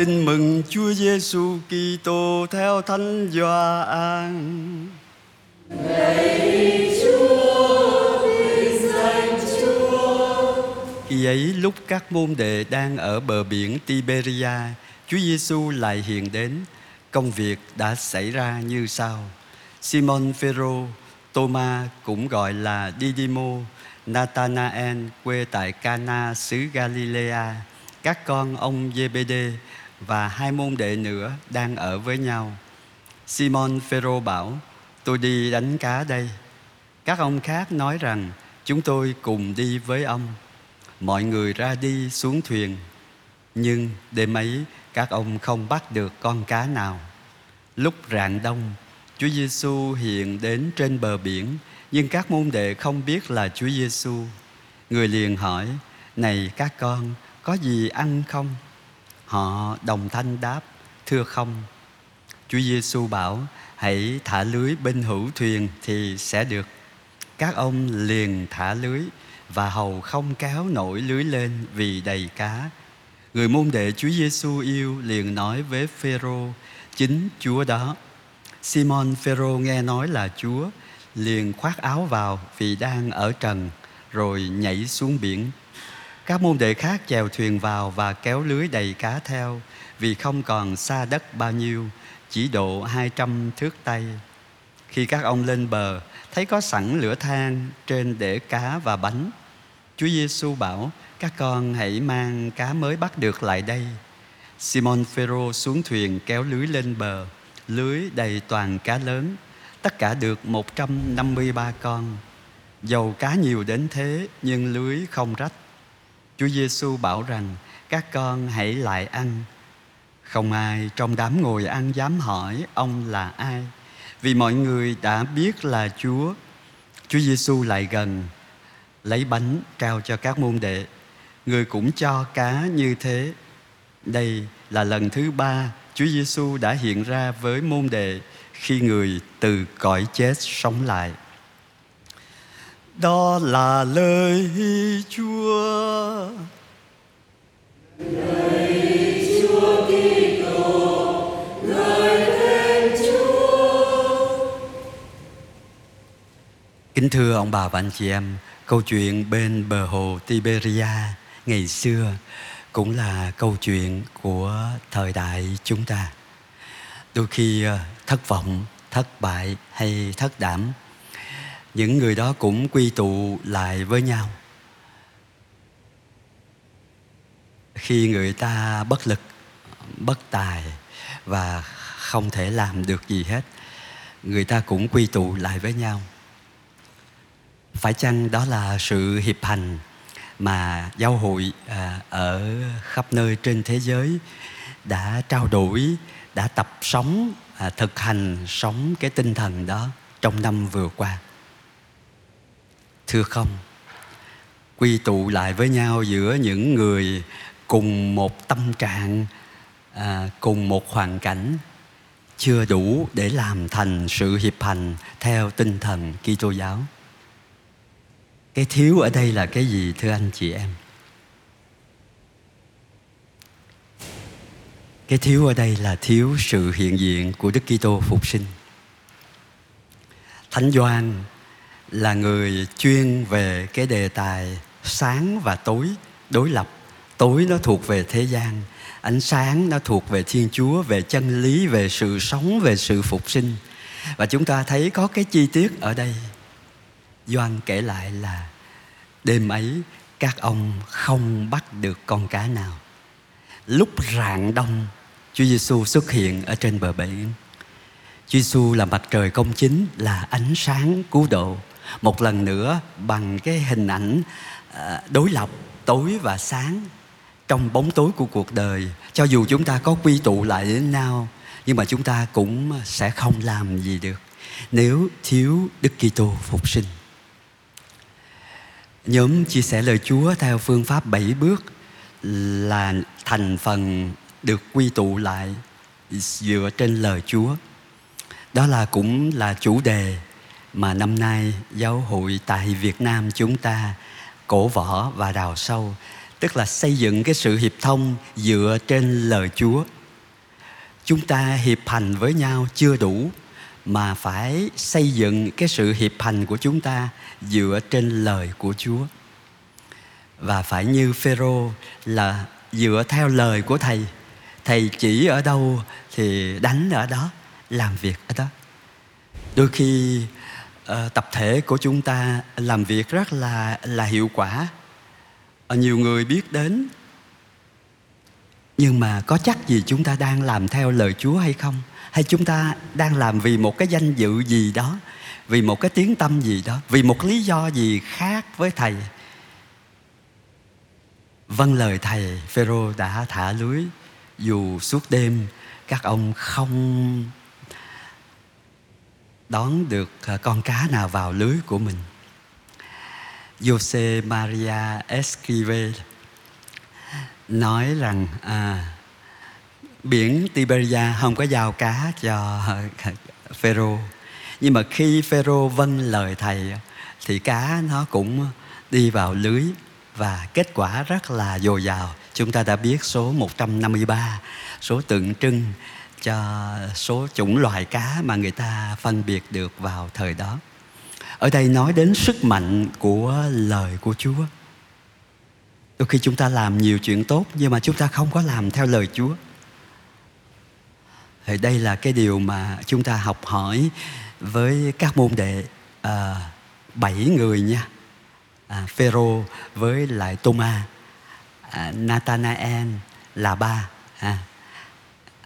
Tin mừng Chúa Giêsu Kitô theo Thánh Gioan. Khi ấy lúc các môn đệ đang ở bờ biển Tiberia, Chúa Giêsu lại hiện đến. Công việc đã xảy ra như sau. Simon Phêrô, Thomas cũng gọi là Didimo, Nathanael quê tại Cana xứ Galilea, các con ông Giê-bê-đê và hai môn đệ nữa đang ở với nhau. Simon Phêrô bảo: "Tôi đi đánh cá đây." Các ông khác nói rằng: "Chúng tôi cùng đi với ông." Mọi người ra đi xuống thuyền, nhưng đêm ấy các ông không bắt được con cá nào. Lúc rạng đông, Chúa Giêsu hiện đến trên bờ biển, nhưng các môn đệ không biết là Chúa Giêsu. Người liền hỏi: "Này các con, có gì ăn không?" Họ đồng thanh đáp: "Thưa không." Chúa Giêsu bảo: "Hãy thả lưới bên hữu thuyền thì sẽ được." Các ông liền thả lưới và hầu không kéo nổi lưới lên vì đầy cá. Người môn đệ Chúa Giêsu yêu liền nói với Phêrô, chính Chúa đó. Simon Phêrô nghe nói là Chúa, liền khoác áo vào vì đang ở trần, rồi nhảy xuống biển. Các môn đệ khác chèo thuyền vào và kéo lưới đầy cá theo, vì không còn xa đất bao nhiêu, chỉ độ hai trăm thước tay. Khi các ông lên bờ, thấy có sẵn lửa than trên để cá và bánh. Chúa Giêsu bảo: "Các con hãy mang cá mới bắt được lại đây." Simon Phêrô xuống thuyền kéo lưới lên bờ, lưới đầy toàn cá lớn, tất cả được 153 con. Dầu cá nhiều đến thế nhưng lưới không rách. Chúa Giêsu bảo rằng: "Các con hãy lại ăn." Không ai trong đám ngồi ăn dám hỏi ông là ai, vì mọi người đã biết là Chúa. Chúa Giêsu lại gần, lấy bánh trao cho các môn đệ. Người cũng cho cá như thế. Đây là lần thứ ba Chúa Giêsu đã hiện ra với môn đệ khi người từ cõi chết sống lại. Đó là lời Chúa. Lời Chúa Kitô, lời Thiên Chúa. Kính thưa ông bà và anh chị em, câu chuyện bên bờ hồ Tiberia ngày xưa cũng là câu chuyện của thời đại chúng ta. Đôi khi ờ, thất vọng, thất bại hay thất đảm, những người đó cũng quy tụ lại với nhau. Khi người ta bất lực, bất tài và không thể làm được gì hết, người ta cũng quy tụ lại với nhau phải chăng đó là sự hiệp hành mà giáo hội à, ở khắp nơi trên thế giới đã trao đổi đã tập sống à, thực hành sống cái tinh thần đó trong năm vừa qua thưa không? Quy tụ lại với nhau giữa những người cùng một tâm trạng à, cùng một hoàn cảnh chưa đủ để làm thành sự hiệp hành theo tinh thần Kitô giáo. Cái thiếu ở đây là cái gì thưa anh chị em? Cái thiếu ở đây là thiếu sự hiện diện của đức kitô phục sinh. Thánh doan là người chuyên về cái đề tài sáng và tối đối lập tối nó thuộc về thế gian ánh sáng nó thuộc về thiên chúa về chân lý về sự sống về sự phục sinh và chúng ta thấy có cái chi tiết ở đây Doan kể lại là đêm ấy các ông không bắt được con cá nào. Lúc rạng đông, Chúa Giêsu xuất hiện ở trên bờ biển. Chúa Giêsu là mặt trời công chính, là ánh sáng cứu độ. Một lần nữa bằng cái hình ảnh ờ, đối lập tối và sáng trong bóng tối của cuộc đời, cho dù chúng ta có quy tụ lại đến nhau, nhưng mà chúng ta cũng sẽ không làm gì được nếu thiếu Đức Kitô phục sinh. Nhóm chia sẻ lời Chúa theo phương pháp bảy bước là thành phần được quy tụ lại dựa trên lời Chúa. Đó là cũng là chủ đề mà năm nay giáo hội tại Việt Nam chúng ta cổ võ và đào sâu tức là xây dựng cái sự hiệp thông dựa trên lời Chúa. Chúng ta hiệp hành với nhau chưa đủ mà phải xây dựng cái sự hiệp hành của chúng ta dựa trên lời của Chúa. Và phải như Phêrô là dựa theo lời của thầy. Thầy chỉ ở đâu thì đánh ở đó, làm việc ở đó. Đôi khi uh, tập thể của chúng ta làm việc rất là là hiệu quả. Uh, nhiều người biết đến. Nhưng mà có chắc gì chúng ta đang làm theo lời Chúa hay không? Hay chúng ta đang làm vì một cái danh dự gì đó? Vì một cái tiếng tâm gì đó? Vì một lý do gì khác với thầy? Vâng lời thầy phêrô đã thả lưới. Dù suốt đêm các ông không đón được à, con cá nào vào lưới của mình. Jose Maria Escrive nói rằng à, biển Tiberia không có giao cá cho à, Phêrô nhưng mà khi Phêrô vâng lời thầy thì cá nó cũng đi vào lưới và kết quả rất là dồi dào. Chúng ta đã biết số 153, số tượng trưng cho số chủng loài cá mà người ta phân biệt được vào thời đó. Ở đây nói đến sức mạnh của lời của chúa. Đôi khi chúng ta làm nhiều chuyện tốt nhưng mà chúng ta không có làm theo lời chúa. Thì đây là cái điều mà chúng ta học hỏi với các môn đệ à, bảy người nha. À, Phêrô với lại Thomas à, Nathanael là ba à,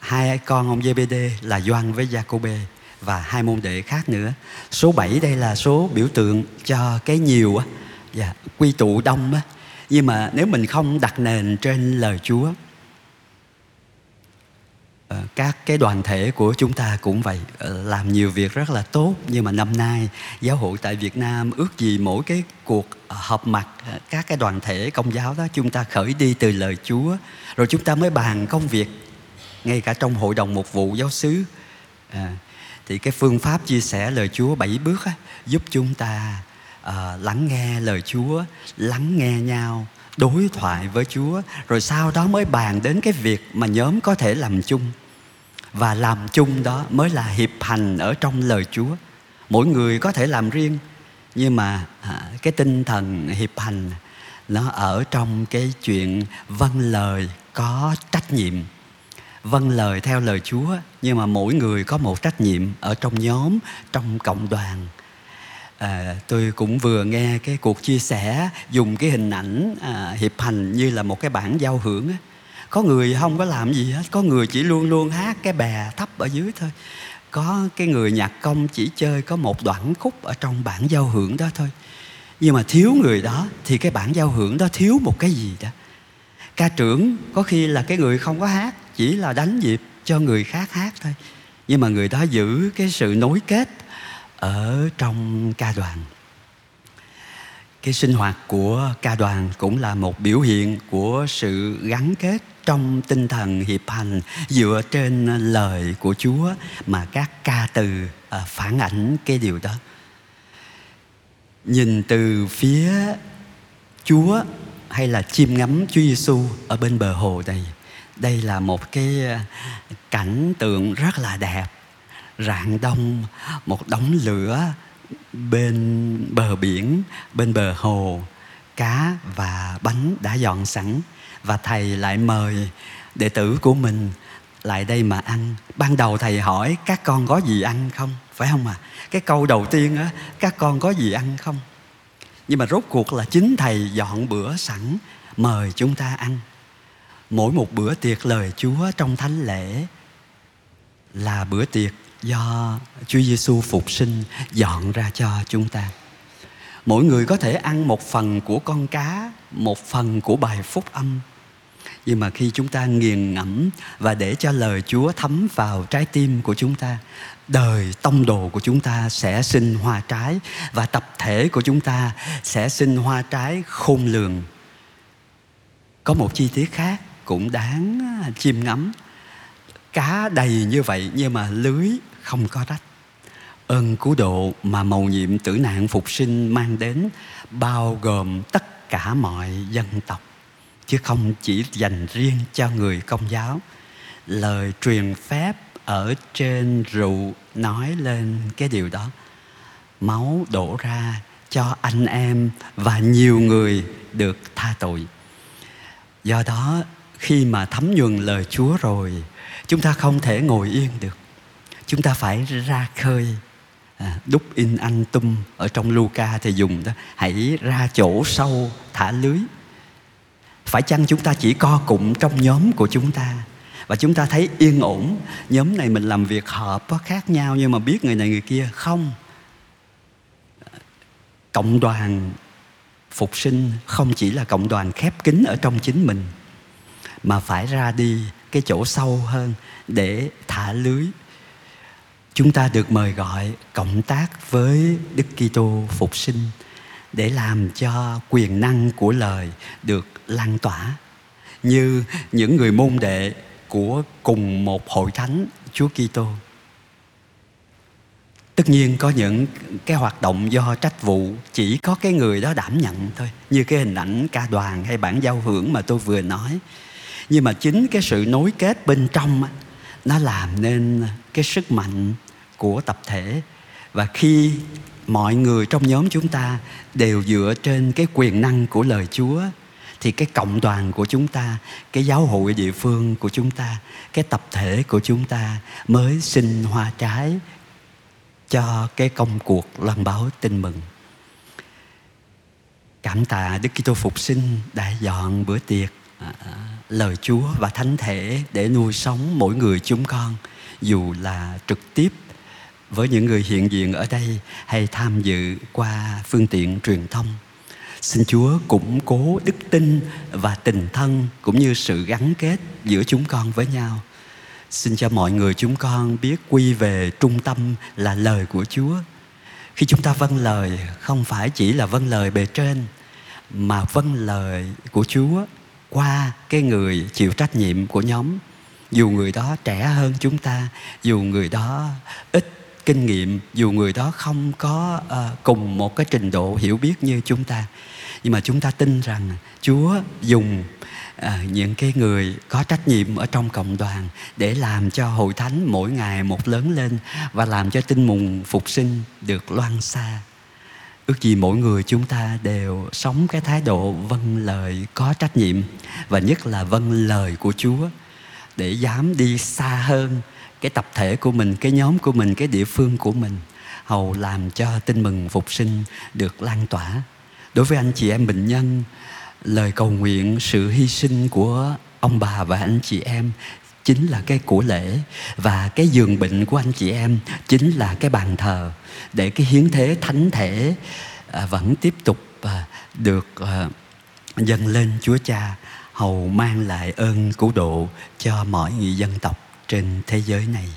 hai con ông GBD là Doan với Jacobe và hai môn đệ khác nữa. Số 7 đây là số biểu tượng cho cái nhiều á, dạ, quy tụ đông á. Nhưng mà nếu mình không đặt nền trên lời Chúa ờ, các cái đoàn thể của chúng ta cũng vậy ờ, làm nhiều việc rất là tốt nhưng mà năm nay giáo hội tại Việt Nam ước gì mỗi cái cuộc ờ, họp mặt các cái đoàn thể công giáo đó chúng ta khởi đi từ lời Chúa rồi chúng ta mới bàn công việc ngay cả trong hội đồng một vụ giáo xứ à, thì cái phương pháp chia sẻ lời Chúa bảy bước á, giúp chúng ta à, lắng nghe lời Chúa, lắng nghe nhau, đối thoại với Chúa, rồi sau đó mới bàn đến cái việc mà nhóm có thể làm chung. Và làm chung đó mới là hiệp hành ở trong lời Chúa. Mỗi người có thể làm riêng, nhưng mà à, cái tinh thần hiệp hành nó ở trong cái chuyện vâng lời có trách nhiệm vâng lời theo lời Chúa nhưng mà mỗi người có một trách nhiệm ở trong nhóm trong cộng đoàn. À, tôi cũng vừa nghe cái cuộc chia sẻ dùng cái hình ảnh à, hiệp hành như là một cái bản giao hưởng á. có người không có làm gì hết có người chỉ luôn luôn hát cái bè thấp ở dưới thôi. Có cái người nhạc công chỉ chơi có một đoạn khúc ở trong bản giao hưởng đó thôi. Nhưng mà thiếu người đó thì cái bản giao hưởng đó thiếu một cái gì đó? Ca trưởng có khi là cái người không có hát chỉ là đánh nhịp cho người khác hát thôi nhưng mà người đó giữ cái sự nối kết ở trong ca đoàn cái sinh hoạt của ca đoàn cũng là một biểu hiện của sự gắn kết trong tinh thần hiệp hành dựa trên lời của Chúa mà các ca từ à, phản ảnh cái điều đó. Nhìn từ phía Chúa hay là chiêm ngắm Chúa Giêsu ở bên bờ hồ này đây là một cái ờ, cảnh tượng rất là đẹp. Rạng đông, một đống lửa bên bờ biển, bên bờ hồ, cá và bánh đã dọn sẵn. Và thầy lại mời đệ tử của mình lại đây mà ăn. Ban đầu thầy hỏi, các con có gì ăn không? Phải không à cái câu đầu tiên á, các con có gì ăn không? Nhưng mà rốt cuộc là chính thầy dọn bữa sẵn, mời chúng ta ăn mỗi một bữa tiệc lời Chúa trong thánh lễ là bữa tiệc do Chúa Giêsu phục sinh dọn ra cho chúng ta. Mỗi người có thể ăn một phần của con cá, một phần của bài phúc âm. Nhưng mà khi chúng ta nghiền ngẫm và để cho lời Chúa thấm vào trái tim của chúng ta, đời tông đồ của chúng ta sẽ sinh hoa trái và tập thể của chúng ta sẽ sinh hoa trái khôn lường. Có một chi tiết khác cũng đáng chiêm ngắm. Cá đầy như vậy nhưng mà lưới không có rách. Ơn cứu độ mà mầu nhiệm tử nạn phục sinh mang đến bao gồm tất cả mọi dân tộc, chứ không chỉ dành riêng cho người công giáo. Lời truyền phép ở trên rượu nói lên cái điều đó. Máu đổ ra cho anh em và nhiều người được tha tội. Do đó khi mà thấm nhuần lời chúa rồi chúng ta không thể ngồi yên được. Chúng ta phải ra khơi. À, đúc in anh tum ở trong Luca thì dùng đó hãy ra chỗ sâu thả lưới. Phải chăng chúng ta chỉ co cụm trong nhóm của chúng ta? Và chúng ta thấy yên ổn nhóm này mình làm việc hợp có khác nhau nhưng mà biết người này người kia không? Cộng đoàn phục sinh không chỉ là cộng đoàn khép kín ở trong chính mình mà phải ra đi cái chỗ sâu hơn để thả lưới chúng ta được mời gọi cộng tác với Đức Kitô phục sinh để làm cho quyền năng của lời được lan tỏa như những người môn đệ của cùng một hội thánh Chúa Kitô. Tất nhiên có những cái hoạt động do trách vụ chỉ có cái người đó đảm nhận thôi, như cái hình ảnh ca đoàn hay bản giao hưởng mà tôi vừa nói. Nhưng mà chính cái sự nối kết bên trong nó làm nên cái sức mạnh của tập thể. Và khi mọi người trong nhóm chúng ta đều dựa trên cái quyền năng của lời Chúa, thì cái cộng đoàn của chúng ta, cái giáo hội địa phương của chúng ta, cái tập thể của chúng ta mới sinh hoa trái cho cái công cuộc loan báo tin mừng. Cảm tạ Đức Kitô phục sinh đã dọn bữa tiệc lời Chúa và thánh thể để nuôi sống mỗi người chúng con, dù là trực tiếp với những người hiện diện ở đây hay tham dự qua phương tiện truyền thông. Xin chúa củng cố đức tin và tình thân cũng như sự gắn kết giữa chúng con với nhau. Xin cho mọi người chúng con biết quy về trung tâm là lời của chúa. Khi chúng ta vâng lời, không phải chỉ là vâng lời bề trên, mà vâng lời của chúa qua cái người chịu trách nhiệm của nhóm. Dù người đó trẻ hơn chúng ta dù người đó ít kinh nghiệm dù người đó không có uh, cùng một cái trình độ hiểu biết như chúng ta. Nhưng mà chúng ta tin rằng Chúa dùng à, những cái người có trách nhiệm ở trong cộng đoàn để làm cho hội thánh mỗi ngày một lớn lên và làm cho tin mừng phục sinh được loan xa ước gì mỗi người chúng ta đều sống cái thái độ vâng lời, có trách nhiệm, và nhất là vâng lời của Chúa, để dám đi xa hơn cái tập thể của mình, cái nhóm của mình, cái địa phương của mình, hầu làm cho tin mừng phục sinh được lan tỏa. Đối với anh chị em bệnh nhân, lời cầu nguyện, sự hy sinh của ông bà và anh chị em chính là cái của lễ. Và cái giường bệnh của anh chị em chính là cái bàn thờ để cái hiến thế thánh thể à, vẫn tiếp tục à, được à, dâng lên Chúa Cha, hầu mang lại ơn cứu độ cho mọi người dân tộc trên thế giới này.